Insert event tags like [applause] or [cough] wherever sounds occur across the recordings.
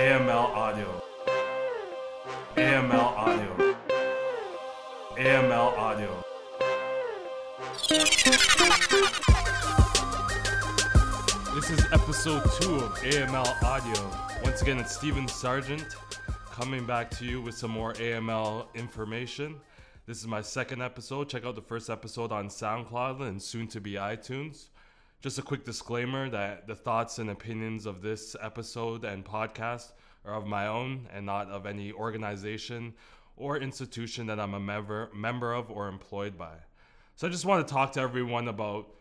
AML audio. AML audio. AML audio. This is episode two of AML audio. Once again, it's Stephen Sargeant coming back to you with some more AML information. This is my second episode. Check out the first episode on SoundCloud and soon to be iTunes. Just a quick disclaimer that the thoughts and opinions of this episode and podcast are of my own and not of any organization or institution that I'm a member member of or employed by. So I just want to talk to everyone about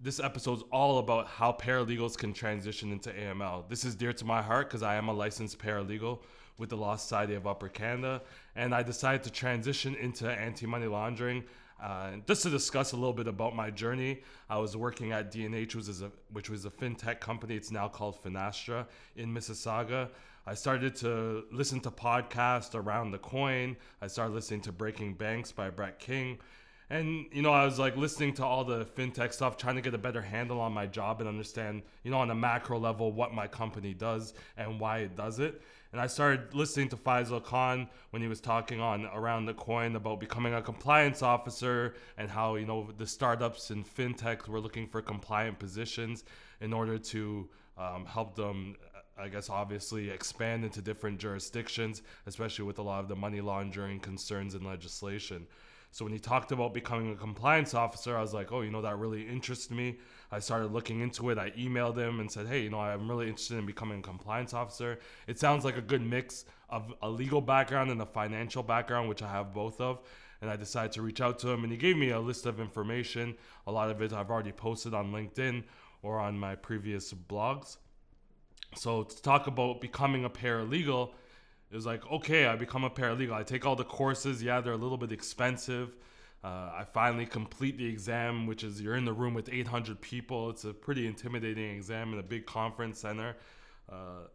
this episode's all about how paralegals can transition into AML. This is dear to my heart because I am a licensed paralegal with the Law Society of Upper Canada, and I decided to transition into anti-money laundering uh, just to discuss a little bit about my journey, I was working at D&H, which, a, which was a fintech company. It's now called Finastra in Mississauga. I started to listen to podcasts around the coin. I started listening to Breaking Banks by Brett King. And, you know, I was like listening to all the fintech stuff, trying to get a better handle on my job and understand, you know, on a macro level, what my company does and why it does it. And I started listening to Faisal Khan when he was talking on Around the Coin about becoming a compliance officer and how, you know, the startups and fintech were looking for compliant positions in order to um, help them, I guess, obviously expand into different jurisdictions, especially with a lot of the money laundering concerns and legislation. So when he talked about becoming a compliance officer, I was like, oh, you know, that really interests me. I started looking into it. I emailed him and said, hey, you know, I'm really interested in becoming a compliance officer. It sounds like a good mix of a legal background and a financial background, which I have both of. And I decided to reach out to him, and he gave me a list of information. A lot of it I've already posted on LinkedIn or on my previous blogs. So to talk about becoming a paralegal, was like, okay, I become a paralegal. I take all the courses. Yeah, they're a little bit expensive. Uh, I finally complete the exam, which is you're in the room with 800 people. It's a pretty intimidating exam in a big conference center. Uh,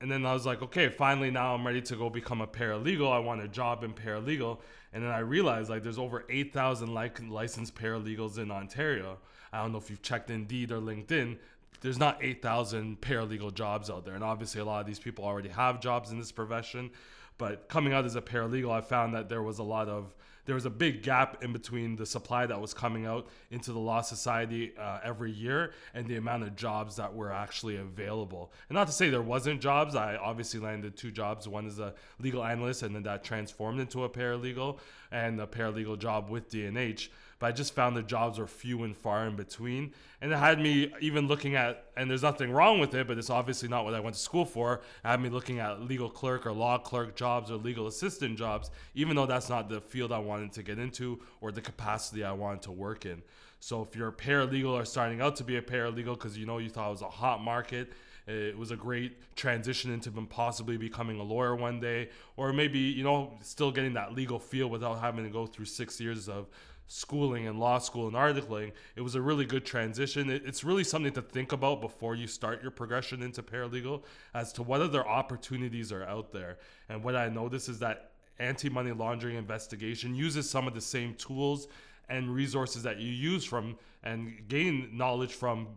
and then I was like, okay, finally now I'm ready to go become a paralegal. I want a job in paralegal. And then I realized like there's over 8,000 like licensed paralegals in Ontario. I don't know if you've checked Indeed or LinkedIn there's not 8,000 paralegal jobs out there. And obviously, a lot of these people already have jobs in this profession. But coming out as a paralegal, I found that there was a lot of there was a big gap in between the supply that was coming out into the law society uh, every year and the amount of jobs that were actually available. And not to say there wasn't jobs. I obviously landed two jobs. One is a legal analyst, and then that transformed into a paralegal, and a paralegal job with D&H but I just found the jobs were few and far in between. And it had me even looking at, and there's nothing wrong with it, but it's obviously not what I went to school for. It had me looking at legal clerk or law clerk jobs or legal assistant jobs, even though that's not the field I wanted to get into or the capacity I wanted to work in. So if you're a paralegal or starting out to be a paralegal because you know you thought it was a hot market, it was a great transition into possibly becoming a lawyer one day, or maybe you know still getting that legal feel without having to go through six years of schooling and law school and articling, it was a really good transition. It's really something to think about before you start your progression into paralegal as to what other opportunities are out there. And what I notice is that anti money laundering investigation uses some of the same tools and resources that you use from and gain knowledge from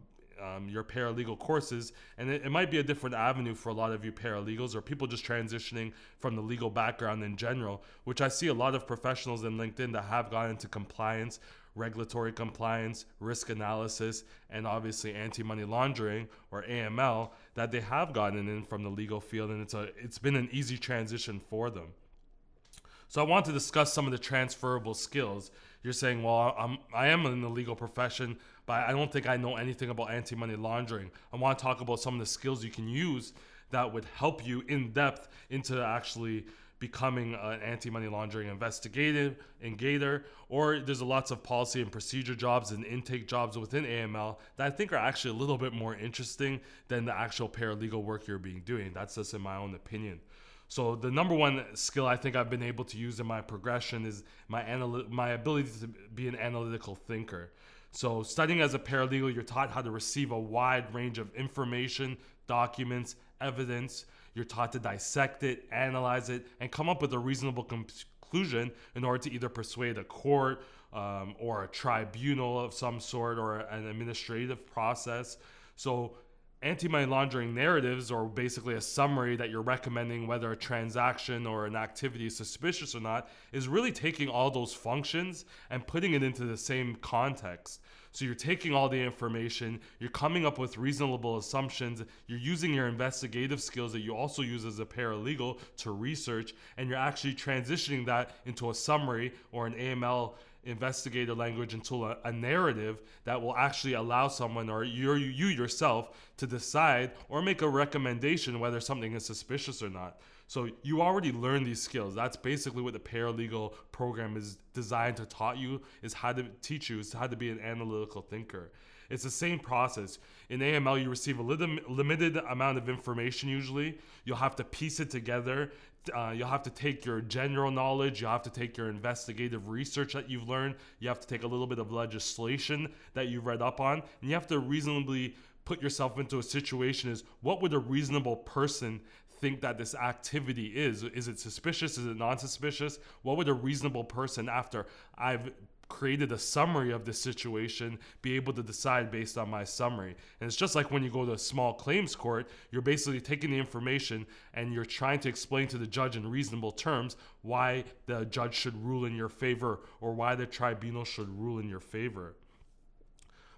um, your paralegal courses, and it, it, might be a different avenue for a lot of you paralegals or people just transitioning from the legal background in general, which I see a lot of professionals in LinkedIn that have gone into compliance, regulatory compliance, risk analysis, and obviously anti-money laundering or AML that they have gotten in from the legal field, and it's a it's been an easy transition for them. So I want to discuss some of the transferable skills. You're saying, well, I'm I am in the legal profession but I don't think I know anything about anti money laundering. I want to talk about some of the skills you can use that would help you in depth into actually becoming an anti-money laundering investigative engager or there's lots of policy and procedure jobs and intake jobs within AML that I think are actually a little bit more interesting than the actual paralegal work you're being doing that's just in my own opinion so the number one skill I think I've been able to use in my progression is my anal- my ability to be an analytical thinker so, studying as a paralegal, you're taught how to receive a wide range of information, documents, evidence. You're taught to dissect it, analyze it, and come up with a reasonable conclusion in order to either persuade a court um, or a tribunal of some sort or an administrative process. So, anti-money laundering narratives or basically a summary that you're recommending whether a transaction or an activity is suspicious or not is really taking all those functions and putting it into the same context. So you're taking all the information you're coming up with reasonable assumptions you're using your investigative skills that you also use as a paralegal to research and you're actually transitioning that into a summary or an aml investigative language into a, a, narrative that will actually allow someone or you you yourself to decide or make a recommendation whether something is suspicious or not. So you already learned these skills. That's basically what the paralegal program is designed to taught you is how to teach you is how to be an analytical thinker. It's the same process. In AML, you receive a limited amount of information usually. You'll have to piece it together uh, you'll have to take your general knowledge, you'll have to take your investigative research that you've learned, you have to take a little bit of legislation that you've read up on, and you have to reasonably put yourself into a situation is what would a reasonable person think that this activity is? Is it suspicious? Is it non suspicious? What would a reasonable person, after I've created a summary of the situation be able to decide based on my summary. And it's just like when you go to a small claims court, you're basically taking the information and you're trying to explain to the judge in reasonable terms why the judge should rule in your favor or why the tribunal should rule in your favor.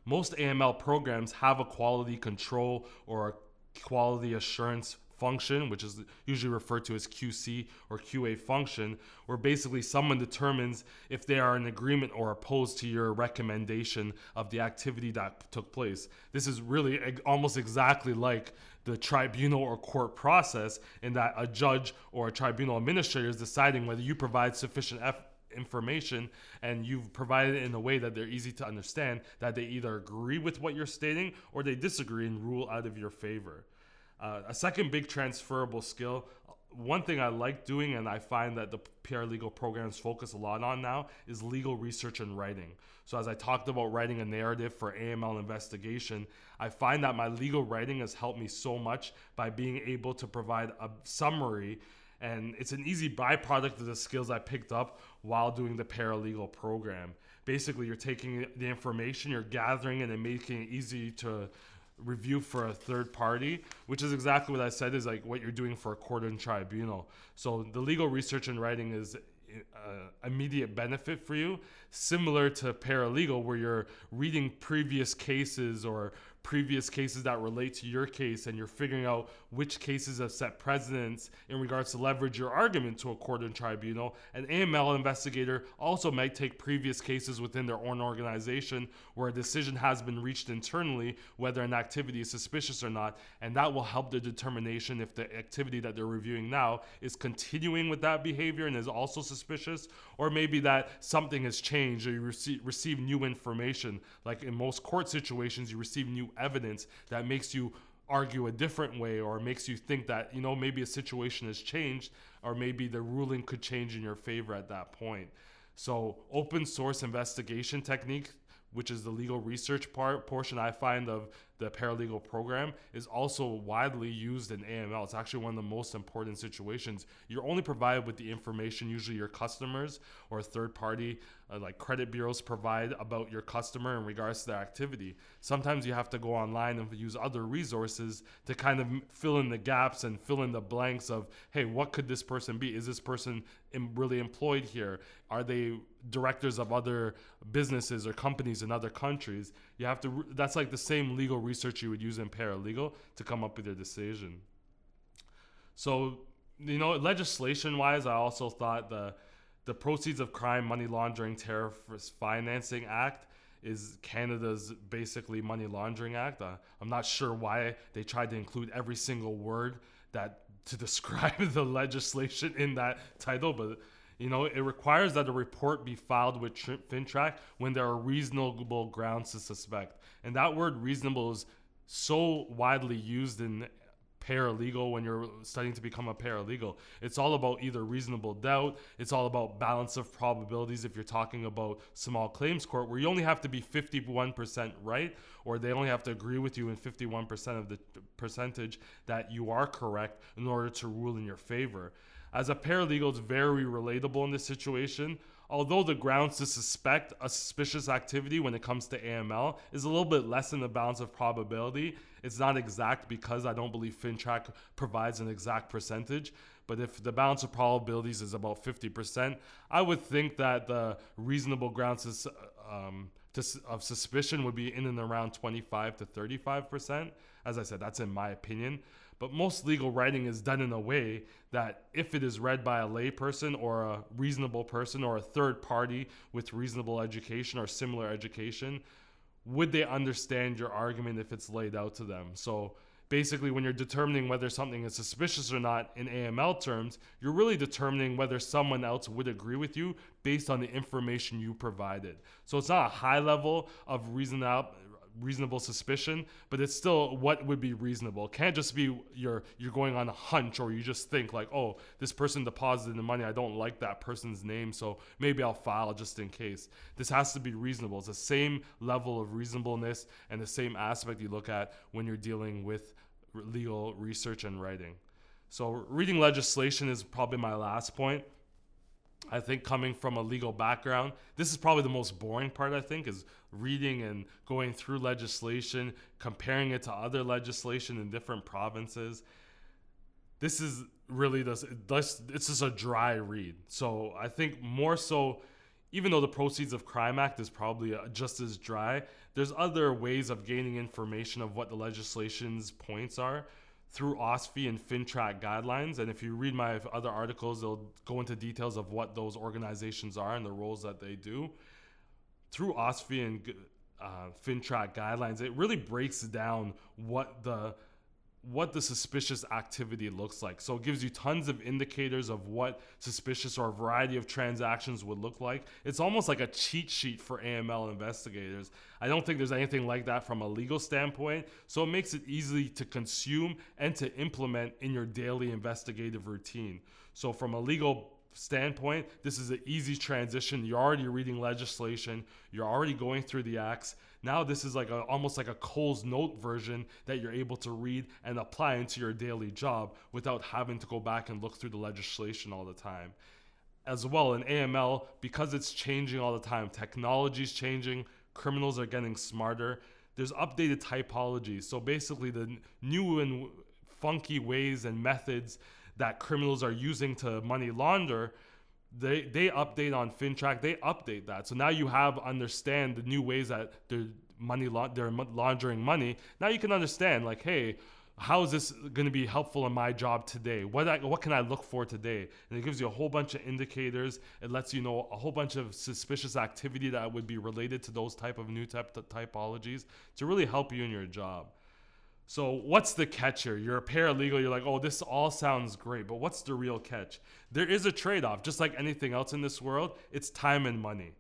Most AML programs have a quality control or a quality assurance function, which is usually referred to as QC or QA function, where basically someone determines if they are in agreement or opposed to your recommendation of the activity that took place. This is really almost exactly like the tribunal or court process in that a judge or a tribunal administrator is deciding whether you provide sufficient F- information and you've provided it in a way that they're easy to understand that they either agree with what you're stating or they disagree and rule out of your favor. Uh, a second big transferable skill, one thing I like doing and I find that the paralegal programs focus a lot on now is legal research and writing. So, as I talked about writing a narrative for AML investigation, I find that my legal writing has helped me so much by being able to provide a summary. And it's an easy byproduct of the skills I picked up while doing the paralegal program. Basically, you're taking the information, you're gathering it, and making it easy to review for a third party, which is exactly what I said is like what you're doing for a court and tribunal. So the legal research and writing is uh, immediate benefit for you, similar to paralegal, where you're reading previous cases or previous cases that relate to your case and you're figuring out which cases have set precedents in regards to leverage your argument to a court and tribunal. An AML investigator also might take previous cases within their own organization where a decision has been reached internally whether an activity is suspicious or not, and that will help the determination if the activity that they're reviewing now is continuing with that behavior and is also suspicious, or maybe that something has changed or you receive, receive new information. Like in most court situations, you receive new evidence that makes you argue a different way or makes you think that you know maybe a situation has changed or maybe the ruling could change in your favor at that point. So open source investigation technique which is the legal research part portion I find of the paralegal program, is also widely used in AML. It's actually one of the most important situations. You're only provided with the information usually your customers or third party uh, like credit bureaus provide about your customer in regards to their activity. Sometimes you have to go online and use other resources to kind of fill in the gaps and fill in the blanks of, hey, what could this person be? Is this person really employed here? Are they directors of other businesses or companies in other countries? You have to, that's like the same legal research you would use in paralegal to come up with your decision. So, you know, legislation wise, I also thought the the Proceeds of Crime Money Laundering Terrorist Financing Act is Canada's basically money laundering act. Uh, I'm not sure why they tried to include every single word that to [laughs] describe the legislation in that title, but you know, it requires that a report be filed with FINTRAC when there are reasonable grounds to suspect. And that word reasonable is so widely used in paralegal when you're studying to become a paralegal. It's all about either reasonable doubt, it's all about balance of probabilities if you're talking about small claims court where you only have to be 51% right or they only have to agree with you in 51% of the percentage that you are correct in order to rule in your favor. As a paralegal, it's very relatable in this situation although the grounds to suspect a suspicious activity when it comes to AML is a little bit less in the balance of probability, It's not exact because I don't believe FINTRAC provides an exact percentage. But if the balance of probabilities is about 50%, I would think that the reasonable grounds um, to, of suspicion would be in and around 25 to 35%. As I said, that's in my opinion. But most legal writing is done in a way that if it is read by a layperson or a reasonable person or a third party with reasonable education or similar education, would they understand your argument if it's laid out to them? So basically, when you're determining whether something is suspicious or not in AML terms, you're really determining whether someone else would agree with you based on the information you provided. So it's not a high level of reason reasonable suspicion, but it's still what would be reasonable. It can't just be you're you're going on a hunch or you just think like, oh, this person deposited the money. I don't like that person's name, so maybe I'll file just in case. This has to be reasonable. It's the same level of reasonableness and the same aspect you look at when you're dealing with legal research and writing. So reading legislation is probably my last point. I think coming from a legal background, this is probably the most boring part, I think, is reading and going through legislation, comparing it to other legislation in different provinces. This is really this, it's just a dry read. So I think more so, even though the Proceeds of Crime Act is probably uh, just as dry, there's other ways of gaining information of what the legislation's points are through OSFI and FINTRAC guidelines. And if you read my other articles, they'll go into details of what those organizations are and the roles that they do. Through OSFI and uh, FINTRAC guidelines, it really breaks down what the what the suspicious activity looks like. So it gives you tons of indicators of what suspicious or a variety of transactions would look like. It's almost like a cheat sheet for AML investigators. I don't think there's anything like that from a legal standpoint. So it makes it easy to consume and to implement in your daily investigative routine. So from a legal standpoint, this is an easy transition. You're already reading legislation, you're already going through the acts. Now this is like a, almost like a Coles Note version that you're able to read and apply into your daily job without having to go back and look through the legislation all the time. As well in AML, because it's changing all the time, technology's changing, criminals are getting smarter. There's updated typologies. So basically, the new and funky ways and methods that criminals are using to money launder they they update on FINTRAC, They update that. So now you have understand the new ways that they're money la- they're laundering money. Now you can understand like, hey, how is this going to be helpful in my job today? What I, what can I look for today? And it gives you a whole bunch of indicators. It lets you know a whole bunch of suspicious activity that would be related to those type of new type typologies to really help you in your job. So what's the catch here? You're a paralegal, you're like, oh, this all sounds great, but what's the real catch? There is a trade-off, just like anything else in this world, it's time and money.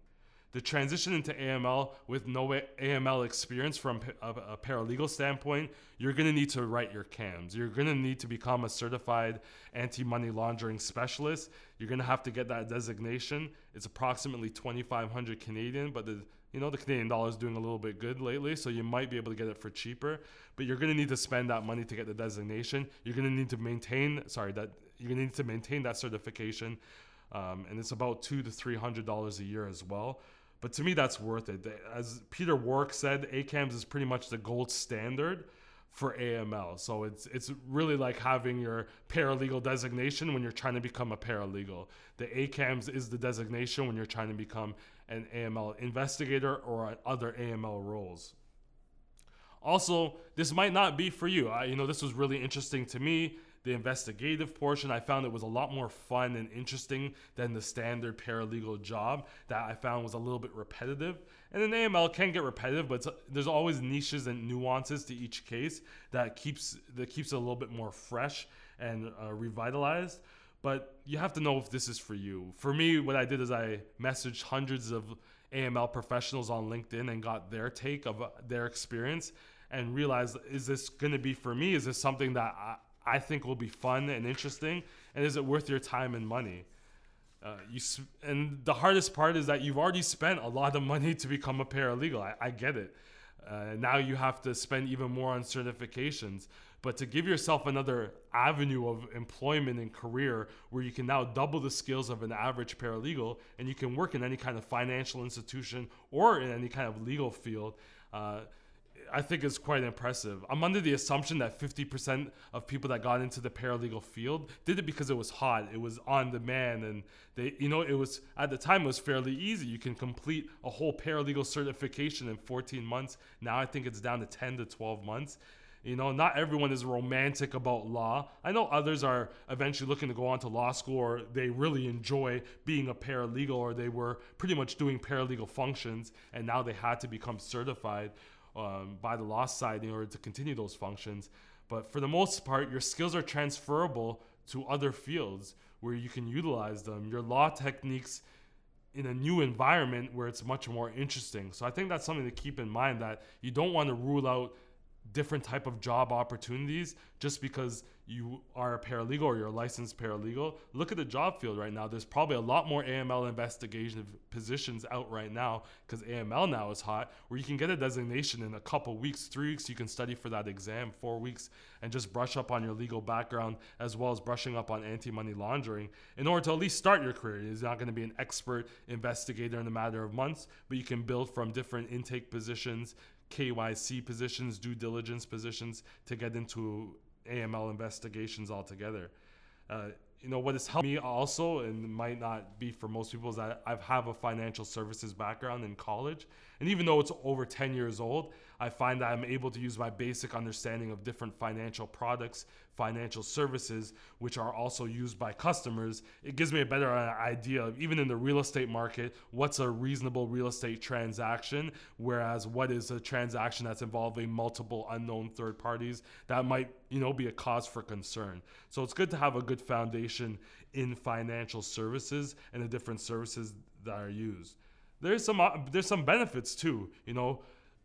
The transition into AML with no AML experience from a paralegal standpoint, you're gonna need to write your CAMS. You're gonna need to become a certified anti-money laundering specialist. You're gonna have to get that designation. It's approximately 2,500 Canadian, but the you know, the Canadian dollar is doing a little bit good lately, so you might be able to get it for cheaper. But you're going to need to spend that money to get the designation. You're going to need to maintain, sorry, that you're going to need to maintain that certification, um, and it's about two to three hundred dollars a year as well. But to me, that's worth it. As Peter Warrack said, ACAMS is pretty much the gold standard for AML. So it's it's really like having your paralegal designation when you're trying to become a paralegal. The ACAMS is the designation when you're trying to become an AML investigator or other AML roles. Also, this might not be for you. I, you know, this was really interesting to me. The investigative portion, I found it was a lot more fun and interesting than the standard paralegal job that I found was a little bit repetitive. And an AML can get repetitive, but there's always niches and nuances to each case that keeps that keeps it a little bit more fresh and uh, revitalized but you have to know if this is for you. For me, what I did is I messaged hundreds of AML professionals on LinkedIn and got their take of uh, their experience and realized is this going to be for me? Is this something that I, I, think will be fun and interesting? And is it worth your time and money? Uh, you and the hardest part is that you've already spent a lot of money to become a paralegal. I, I get it. Uh, now you have to spend even more on certifications. But to give yourself another avenue of employment and career where you can now double the skills of an average paralegal and you can work in any kind of financial institution or in any kind of legal field, uh, I think is quite impressive. I'm under the assumption that 50% of people that got into the paralegal field did it because it was hot, it was on demand, and they, you know, it was at the time it was fairly easy. You can complete a whole paralegal certification in 14 months. Now I think it's down to 10 to 12 months. You know, not everyone is romantic about law. I know others are eventually looking to go on to law school or they really enjoy being a paralegal or they were pretty much doing paralegal functions and now they had to become certified um, by the law side in order to continue those functions. But for the most part, your skills are transferable to other fields where you can utilize them. Your law techniques in a new environment where it's much more interesting. So I think that's something to keep in mind that you don't want to rule out different type of job opportunities just because you are a paralegal or you're a licensed paralegal. Look at the job field right now. There's probably a lot more aml investigation positions out right now because aml now is hot where you can get a designation in a couple weeks three weeks. You can study for that exam four weeks and just brush up on your legal background as well as brushing up on anti-money laundering in order to at least start your career. You're not going to be an expert investigator in a matter of months but you can build from different intake positions KYC positions, due diligence positions to get into AML investigations altogether. Uh, you know what has helped me also and might not be for most people is that i have a financial services background in college and even though it's over 10 years old i find that i'm able to use my basic understanding of different financial products financial services which are also used by customers. It gives me a better uh, idea of even in the real estate market what's a reasonable real estate transaction whereas what is a transaction that's involving multiple unknown third parties that might you know be a cause for concern. So it's good to have a good foundation in financial services and the different services that are used. There's some uh, there's some benefits too you know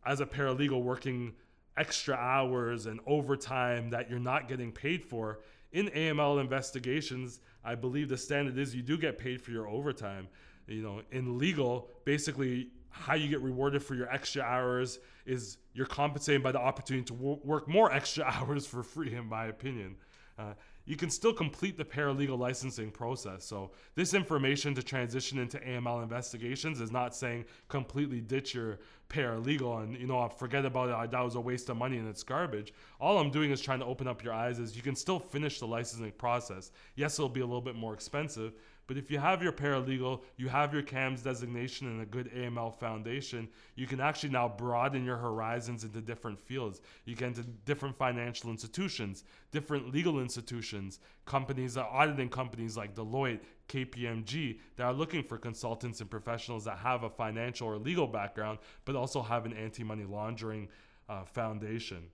as a paralegal working extra hours and overtime that you're not getting paid for. In AML investigations, I believe the standard is you do get paid for your overtime. You know, in legal, basically how you get rewarded for your extra hours is you're compensated by the opportunity to work more [laughs] extra hours for free, in my opinion. Uh, you can still complete the paralegal licensing process. So, this information to transition into AML investigations is not saying completely ditch your paralegal and, you know, forget about it. That was a waste of money and it's garbage. All I'm doing is trying to open up your eyes is you can still finish the licensing process. Yes, it'll be a little bit more expensive, but if you have your paralegal, you have your CAMS designation and a good AML foundation, you can actually now broaden your horizons into different fields. You get into different financial institutions, different legal institutions, companies, uh, auditing companies like Deloitte, KPMG that are looking for consultants and professionals that have a financial or legal background, but also have an anti money laundering uh, foundation.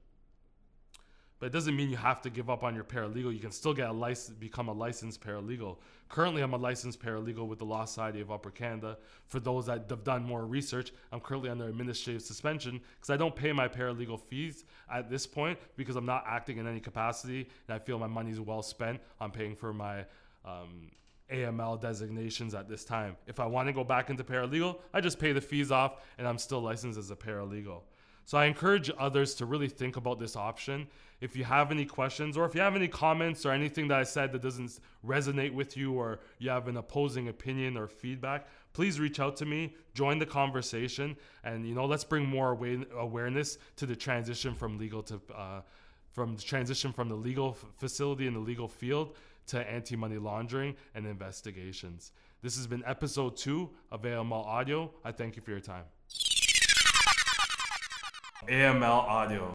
But it doesn't mean you have to give up on your paralegal. You can still get a license, become a licensed paralegal. Currently, I'm a licensed paralegal with the Law Society of Upper Canada. For those that have done more research, I'm currently under administrative suspension because I don't pay my paralegal fees at this point because I'm not acting in any capacity, and I feel my money is well spent on paying for my um, AML designations at this time. If I want to go back into paralegal, I just pay the fees off, and I'm still licensed as a paralegal. So I encourage others to really think about this option. If you have any questions or if you have any comments or anything that I said that doesn't resonate with you or you have an opposing opinion or feedback, please reach out to me, join the conversation, and you know let's bring more awareness to the transition from legal to uh, from the transition from the legal facility in the legal field to anti-money laundering and investigations. This has been episode two of AML Audio. I thank you for your time. AML Audio.